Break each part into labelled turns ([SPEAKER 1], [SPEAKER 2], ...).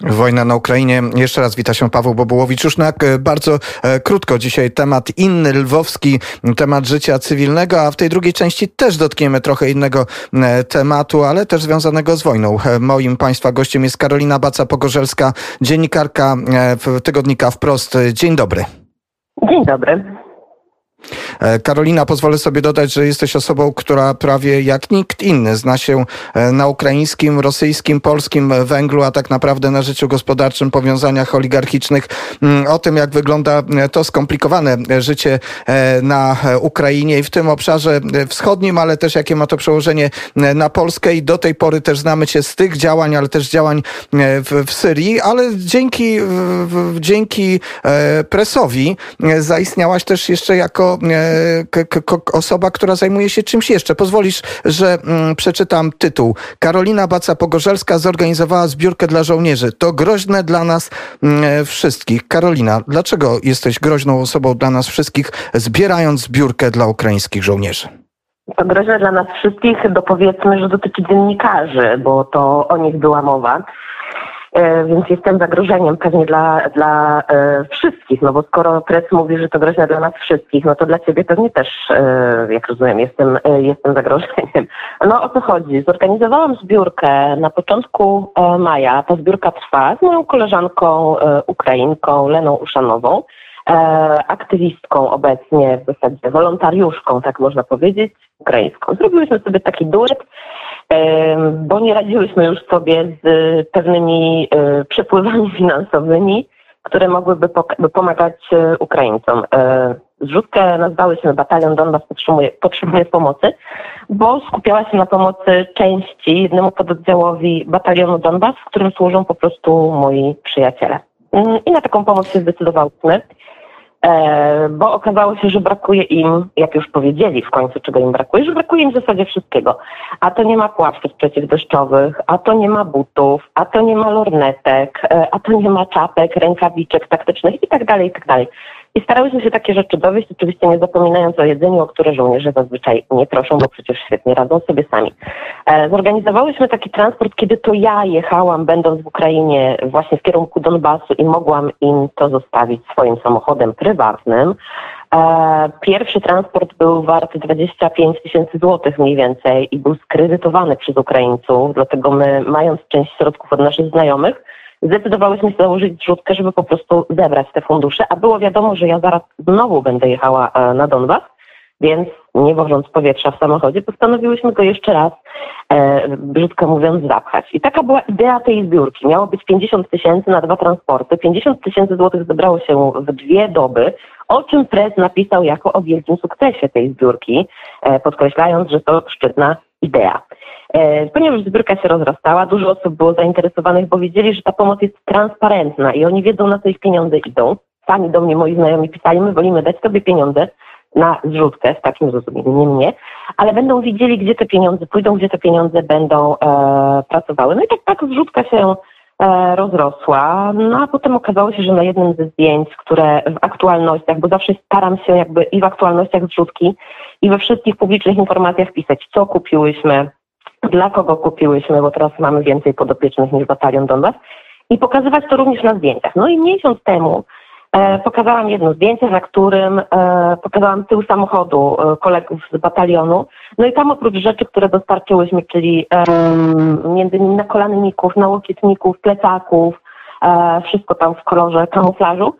[SPEAKER 1] Wojna na Ukrainie. Jeszcze raz wita się Paweł Bobułowicz. Już na e, bardzo e, krótko dzisiaj temat inny, lwowski, temat życia cywilnego, a w tej drugiej części też dotkniemy trochę innego e, tematu, ale też związanego z wojną. Moim Państwa gościem jest Karolina Baca-Pogorzelska, dziennikarka tygodnika Wprost. Dzień dobry.
[SPEAKER 2] Dzień dobry.
[SPEAKER 1] E, Karolina, pozwolę sobie dodać, że jesteś osobą, która prawie jak nikt inny zna się e, na ukraińskim, rosyjskim, polskim węglu, a tak naprawdę na życiu gospodarczym, powiązaniach oligarchicznych. Mm, o tym, jak wygląda e, to skomplikowane życie na Ukrainie i w tym obszarze wschodnim, ale też jakie ma to przełożenie na Polskę i do tej pory też znamy cię z tych działań, ale też działań w, w Syrii, ale dzięki, dzięki presowi zaistniałaś też jeszcze jako osoba, która zajmuje się czymś jeszcze. Pozwolisz, że mm, przeczytam tytuł. Karolina Baca-Pogorzelska zorganizowała zbiórkę dla żołnierzy. To groźne dla nas mm, wszystkich. Karolina, dlaczego jesteś groźną osobą dla nas wszystkich, zbierając zbiórkę dla ukraińskich żołnierzy?
[SPEAKER 2] To groźne dla nas wszystkich, dopowiedzmy, że dotyczy dziennikarzy, bo to o nich była mowa. E, więc jestem zagrożeniem pewnie dla, dla e, wszystkich, no bo skoro pres mówi, że to groźne dla nas wszystkich, no to dla ciebie pewnie też, e, jak rozumiem, jestem, jestem zagrożeniem. No o co chodzi? Zorganizowałam zbiórkę na początku maja. Ta zbiórka trwa z moją koleżanką Ukrainką Leną Uszanową, aktywistką obecnie, w zasadzie wolontariuszką, tak można powiedzieć, ukraińską. Zrobiłyśmy sobie taki duet, bo nie radziłyśmy już sobie z pewnymi e, przepływami finansowymi, które mogłyby pomagać e, Ukraińcom. E, zrzutkę nazwałyśmy Batalion Donbas potrzebuje, potrzebuje pomocy, bo skupiała się na pomocy części, jednemu pododdziałowi Batalionu Donbas, w którym służą po prostu moi przyjaciele. Mm, I na taką pomoc się zdecydowałyśmy. E, bo okazało się, że brakuje im, jak już powiedzieli w końcu, czego im brakuje, że brakuje im w zasadzie wszystkiego. A to nie ma płaszczów przeciwdeszczowych, a to nie ma butów, a to nie ma lornetek, e, a to nie ma czapek, rękawiczek taktycznych i tak dalej, i tak dalej. I starałyśmy się takie rzeczy dowieść, oczywiście nie zapominając o jedzeniu, o które żołnierze zazwyczaj nie proszą, bo przecież świetnie radzą sobie sami. E, zorganizowałyśmy taki transport, kiedy to ja jechałam, będąc w Ukrainie, właśnie w kierunku Donbasu i mogłam im to zostawić swoim samochodem prywatnym. E, pierwszy transport był wart 25 tysięcy złotych mniej więcej i był skredytowany przez Ukraińców, dlatego my, mając część środków od naszych znajomych, zdecydowałyśmy się założyć zrzutkę, żeby po prostu zebrać te fundusze, a było wiadomo, że ja zaraz znowu będę jechała e, na Donbas, więc nie wożąc powietrza w samochodzie, postanowiłyśmy go jeszcze raz, e, brzydko mówiąc, zapchać. I taka była idea tej zbiórki. Miało być 50 tysięcy na dwa transporty. 50 tysięcy złotych zebrało się w dwie doby, o czym prez napisał jako o wielkim sukcesie tej zbiórki, e, podkreślając, że to szczytna idea. E, ponieważ zbiórka się rozrastała, dużo osób było zainteresowanych, bo wiedzieli, że ta pomoc jest transparentna i oni wiedzą, na co ich pieniądze idą. Sami do mnie moi znajomi pisali, my wolimy dać sobie pieniądze na zrzutkę, w takim zrozumieniu, nie mnie, ale będą widzieli, gdzie te pieniądze pójdą, gdzie te pieniądze będą e, pracowały. No i tak, tak zrzutka się rozrosła, no a potem okazało się, że na jednym ze zdjęć, które w aktualnościach, bo zawsze staram się jakby i w aktualnościach zrzutki, i we wszystkich publicznych informacjach pisać, co kupiłyśmy, dla kogo kupiłyśmy, bo teraz mamy więcej podopiecznych niż Batalion Donbas i pokazywać to również na zdjęciach. No i miesiąc temu e, pokazałam jedno zdjęcie, na którym e, pokazałam tył samochodu e, kolegów z batalionu. No i tam oprócz rzeczy, które dostarczyłyśmy, czyli e, między innymi nakolanników, nałokietników, plecaków, e, wszystko tam w kolorze kamuflażu,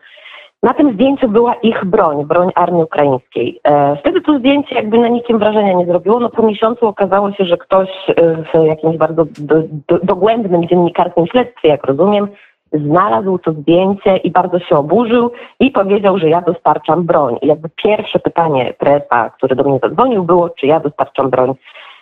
[SPEAKER 2] na tym zdjęciu była ich broń, broń armii ukraińskiej. E, wtedy to zdjęcie jakby na nikim wrażenia nie zrobiło. No po miesiącu okazało się, że ktoś e, w jakimś bardzo do, do, dogłębnym dziennikarskim śledztwie, jak rozumiem, znalazł to zdjęcie i bardzo się oburzył i powiedział, że ja dostarczam broń. I jakby pierwsze pytanie presa, który do mnie zadzwonił, było, czy ja dostarczam broń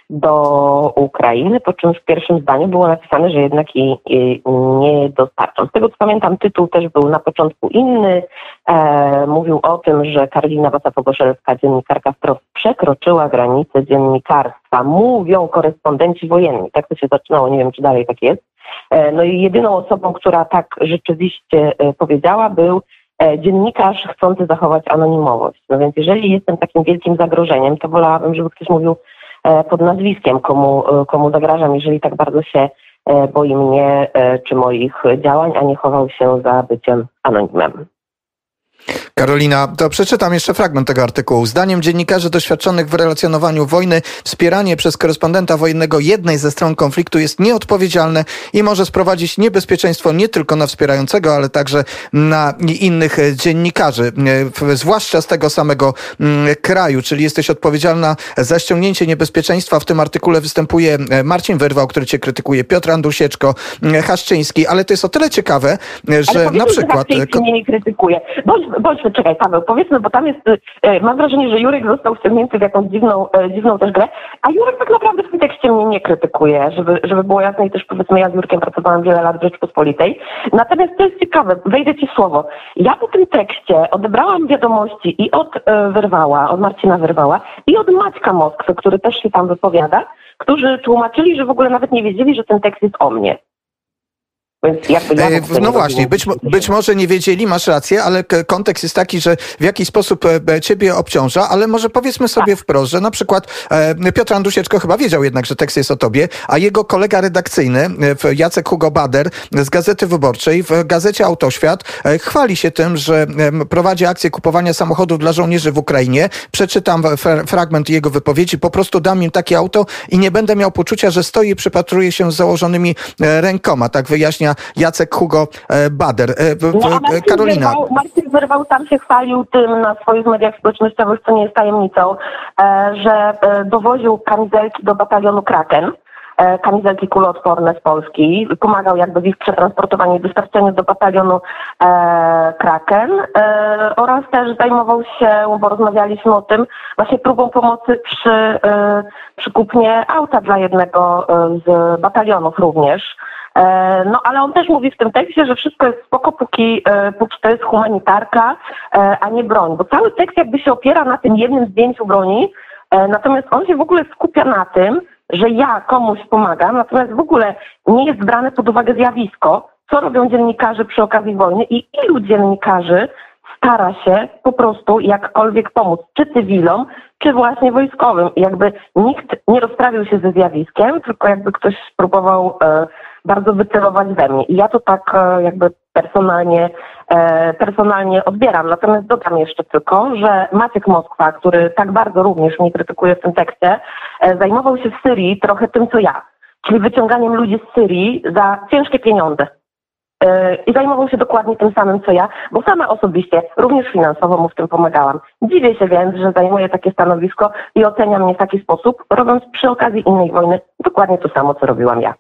[SPEAKER 2] do Ukrainy, po czym w pierwszym zdaniu było napisane, że jednak jej, nie dostarczą. Z tego co pamiętam, tytuł też był na początku inny. E, mówił o tym, że Karolina Wasa-Pogoszelska, dziennikarka wprost, przekroczyła granicę dziennikarstwa. Mówią korespondenci wojenni. Tak to się zaczynało, nie wiem czy dalej tak jest. E, no i jedyną osobą, która tak rzeczywiście e, powiedziała, był e, dziennikarz chcący zachować anonimowość. No więc jeżeli jestem takim wielkim zagrożeniem, to wolałabym, żeby ktoś mówił pod nazwiskiem, komu, komu zagrażam, jeżeli tak bardzo się boi mnie czy moich działań, a nie chował się za byciem anonimem.
[SPEAKER 1] Karolina, to przeczytam jeszcze fragment tego artykułu. Zdaniem dziennikarzy doświadczonych w relacjonowaniu wojny, wspieranie przez korespondenta wojennego jednej ze stron konfliktu jest nieodpowiedzialne i może sprowadzić niebezpieczeństwo nie tylko na wspierającego, ale także na innych dziennikarzy, zwłaszcza z tego samego mm, kraju, czyli jesteś odpowiedzialna za ściągnięcie niebezpieczeństwa. W tym artykule występuje e, Marcin Wyrwał, który cię krytykuje, Piotr Andusieczko, mm, Haszczyński, ale to jest o tyle ciekawe, że na przykład...
[SPEAKER 2] Że mnie nie krytykuje. Bądź, bądź czekaj Paweł, powiedzmy, bo tam jest, e, mam wrażenie, że Jurek został wciągnięty w jakąś dziwną, e, dziwną też grę, a Jurek tak naprawdę w tym tekście mnie nie krytykuje, żeby, żeby było jasne i też powiedzmy ja z Jurkiem pracowałam wiele lat w Rzeczpospolitej. Natomiast to jest ciekawe, wejdę Ci słowo. Ja po tym tekście odebrałam wiadomości i od e, Wyrwała, od Marcina Wyrwała i od Maćka Moskwy, który też się tam wypowiada, którzy tłumaczyli, że w ogóle nawet nie wiedzieli, że ten tekst jest o mnie.
[SPEAKER 1] Ja no właśnie, być, być może nie wiedzieli, masz rację, ale kontekst jest taki, że w jakiś sposób e, ciebie obciąża, ale może powiedzmy sobie tak. wprost, że na przykład e, Piotr Andusieczko chyba wiedział jednak, że tekst jest o tobie, a jego kolega redakcyjny, e, Jacek Hugo Bader z Gazety Wyborczej, w gazecie Autoświat chwali się tym, że prowadzi akcję kupowania samochodów dla żołnierzy w Ukrainie. Przeczytam fragment jego wypowiedzi. Po prostu dam im takie auto i nie będę miał poczucia, że stoi i przypatruje się z założonymi rękoma. Tak wyjaśnia Jacek Hugo e, Bader. E,
[SPEAKER 2] no, Marcin Karolina. Wyrwał, Marcin Wyrwał sam się chwalił tym na swoich mediach społecznościowych, co nie jest tajemnicą, e, że dowoził kamizelki do batalionu Kraken kamizelki kuloodporne z Polski. Pomagał jakby w ich przetransportowaniu i dostarczeniu do batalionu e, Kraken e, oraz też zajmował się, bo rozmawialiśmy o tym, właśnie próbą pomocy przy, e, przy kupnie auta dla jednego z batalionów również. E, no ale on też mówi w tym tekście, że wszystko jest spoko, póki, e, póki to jest humanitarka, e, a nie broń. Bo cały tekst jakby się opiera na tym jednym zdjęciu broni, natomiast on się w ogóle skupia na tym, że ja komuś pomagam, natomiast w ogóle nie jest brane pod uwagę zjawisko, co robią dziennikarze przy okazji wojny i ilu dziennikarzy stara się po prostu jakkolwiek pomóc, czy cywilom, czy właśnie wojskowym. Jakby nikt nie rozprawił się ze zjawiskiem, tylko jakby ktoś spróbował bardzo wycelować we mnie. I ja to tak e, jakby personalnie, e, personalnie odbieram. Natomiast dodam jeszcze tylko, że Maciek Moskwa, który tak bardzo również mnie krytykuje w tym tekście, e, zajmował się w Syrii trochę tym, co ja. Czyli wyciąganiem ludzi z Syrii za ciężkie pieniądze. I zajmował się dokładnie tym samym, co ja, bo sama osobiście, również finansowo mu w tym pomagałam. Dziwię się więc, że zajmuje takie stanowisko i ocenia mnie w taki sposób, robiąc przy okazji innej wojny dokładnie to samo, co robiłam ja.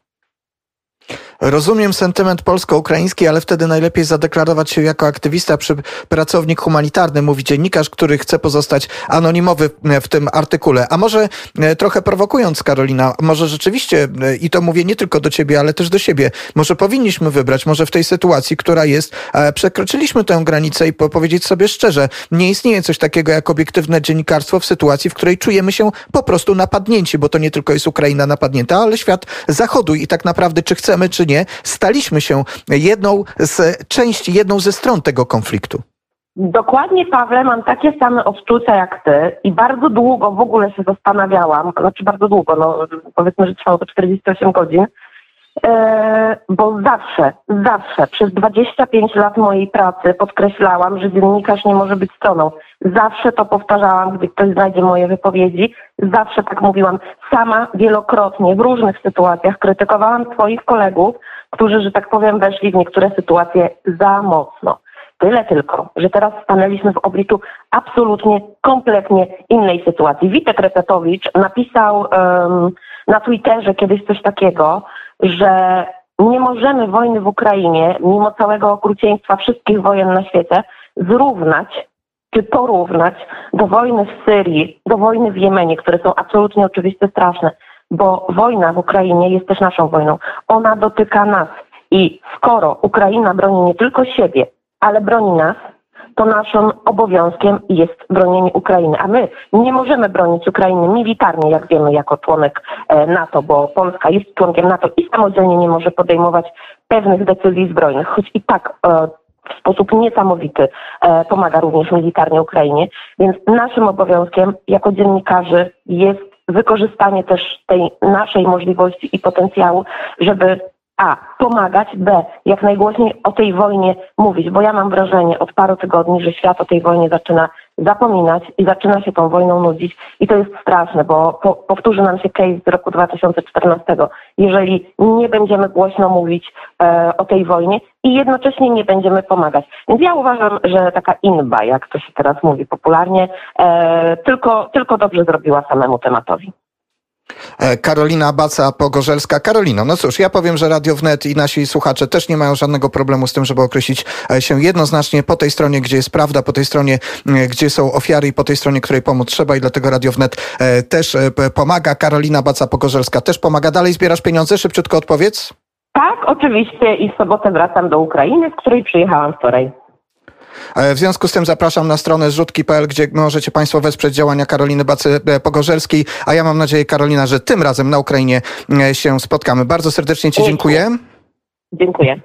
[SPEAKER 1] Rozumiem sentyment polsko-ukraiński, ale wtedy najlepiej zadeklarować się jako aktywista przy pracownik humanitarny, mówi dziennikarz, który chce pozostać anonimowy w tym artykule. A może e, trochę prowokując, Karolina, może rzeczywiście, e, i to mówię nie tylko do ciebie, ale też do siebie, może powinniśmy wybrać, może w tej sytuacji, która jest, przekroczyliśmy tę granicę i powiedzieć sobie szczerze, nie istnieje coś takiego jak obiektywne dziennikarstwo w sytuacji, w której czujemy się po prostu napadnięci, bo to nie tylko jest Ukraina napadnięta, ale świat zachodu i tak naprawdę, czy chcemy, czy nie, staliśmy się jedną z części, jedną ze stron tego konfliktu.
[SPEAKER 2] Dokładnie, Pawle, mam takie same odczucia jak ty i bardzo długo w ogóle się zastanawiałam, znaczy bardzo długo, no powiedzmy, że trwało to 48 godzin, bo zawsze, zawsze przez 25 lat mojej pracy podkreślałam, że dziennikarz nie może być stroną. Zawsze to powtarzałam, gdy ktoś znajdzie moje wypowiedzi. Zawsze tak mówiłam. Sama wielokrotnie w różnych sytuacjach krytykowałam swoich kolegów, którzy, że tak powiem, weszli w niektóre sytuacje za mocno. Tyle tylko, że teraz stanęliśmy w obliczu absolutnie, kompletnie innej sytuacji. Witek Repetowicz napisał um, na Twitterze kiedyś coś takiego, że nie możemy wojny w Ukrainie, mimo całego okrucieństwa wszystkich wojen na świecie, zrównać czy porównać do wojny w Syrii, do wojny w Jemenie, które są absolutnie oczywiście straszne, bo wojna w Ukrainie jest też naszą wojną. Ona dotyka nas i skoro Ukraina broni nie tylko siebie, ale broni nas, to naszym obowiązkiem jest bronienie Ukrainy. A my nie możemy bronić Ukrainy militarnie, jak wiemy, jako członek NATO, bo Polska jest członkiem NATO i samodzielnie nie może podejmować pewnych decyzji zbrojnych, choć i tak e, w sposób niesamowity e, pomaga również militarnie Ukrainie. Więc naszym obowiązkiem jako dziennikarzy jest wykorzystanie też tej naszej możliwości i potencjału, żeby A. Pomagać. B. Jak najgłośniej o tej wojnie mówić, bo ja mam wrażenie od paru tygodni, że świat o tej wojnie zaczyna zapominać i zaczyna się tą wojną nudzić i to jest straszne, bo po, powtórzy nam się case z roku 2014. Jeżeli nie będziemy głośno mówić e, o tej wojnie i jednocześnie nie będziemy pomagać. Więc ja uważam, że taka inba, jak to się teraz mówi popularnie, e, tylko, tylko dobrze zrobiła samemu tematowi.
[SPEAKER 1] E, Karolina Baca-Pogorzelska. Karolino, no cóż, ja powiem, że Radio Wnet i nasi słuchacze też nie mają żadnego problemu z tym, żeby określić e, się jednoznacznie po tej stronie, gdzie jest prawda, po tej stronie, gdzie są ofiary i po tej stronie, której pomóc trzeba i dlatego Radio Wnet e, też pomaga. Karolina Baca-Pogorzelska też pomaga. Dalej zbierasz pieniądze? Szybciutko odpowiedz.
[SPEAKER 2] Tak, oczywiście i w sobotę wracam do Ukrainy, z której przyjechałam wczoraj.
[SPEAKER 1] E, w związku z tym zapraszam na stronę zrzutki.pl, gdzie możecie Państwo wesprzeć działania Karoliny Bacy-Pogorzelskiej, a ja mam nadzieję, Karolina, że tym razem na Ukrainie e, się spotkamy. Bardzo serdecznie Ci dziękuję.
[SPEAKER 2] Dziękuję.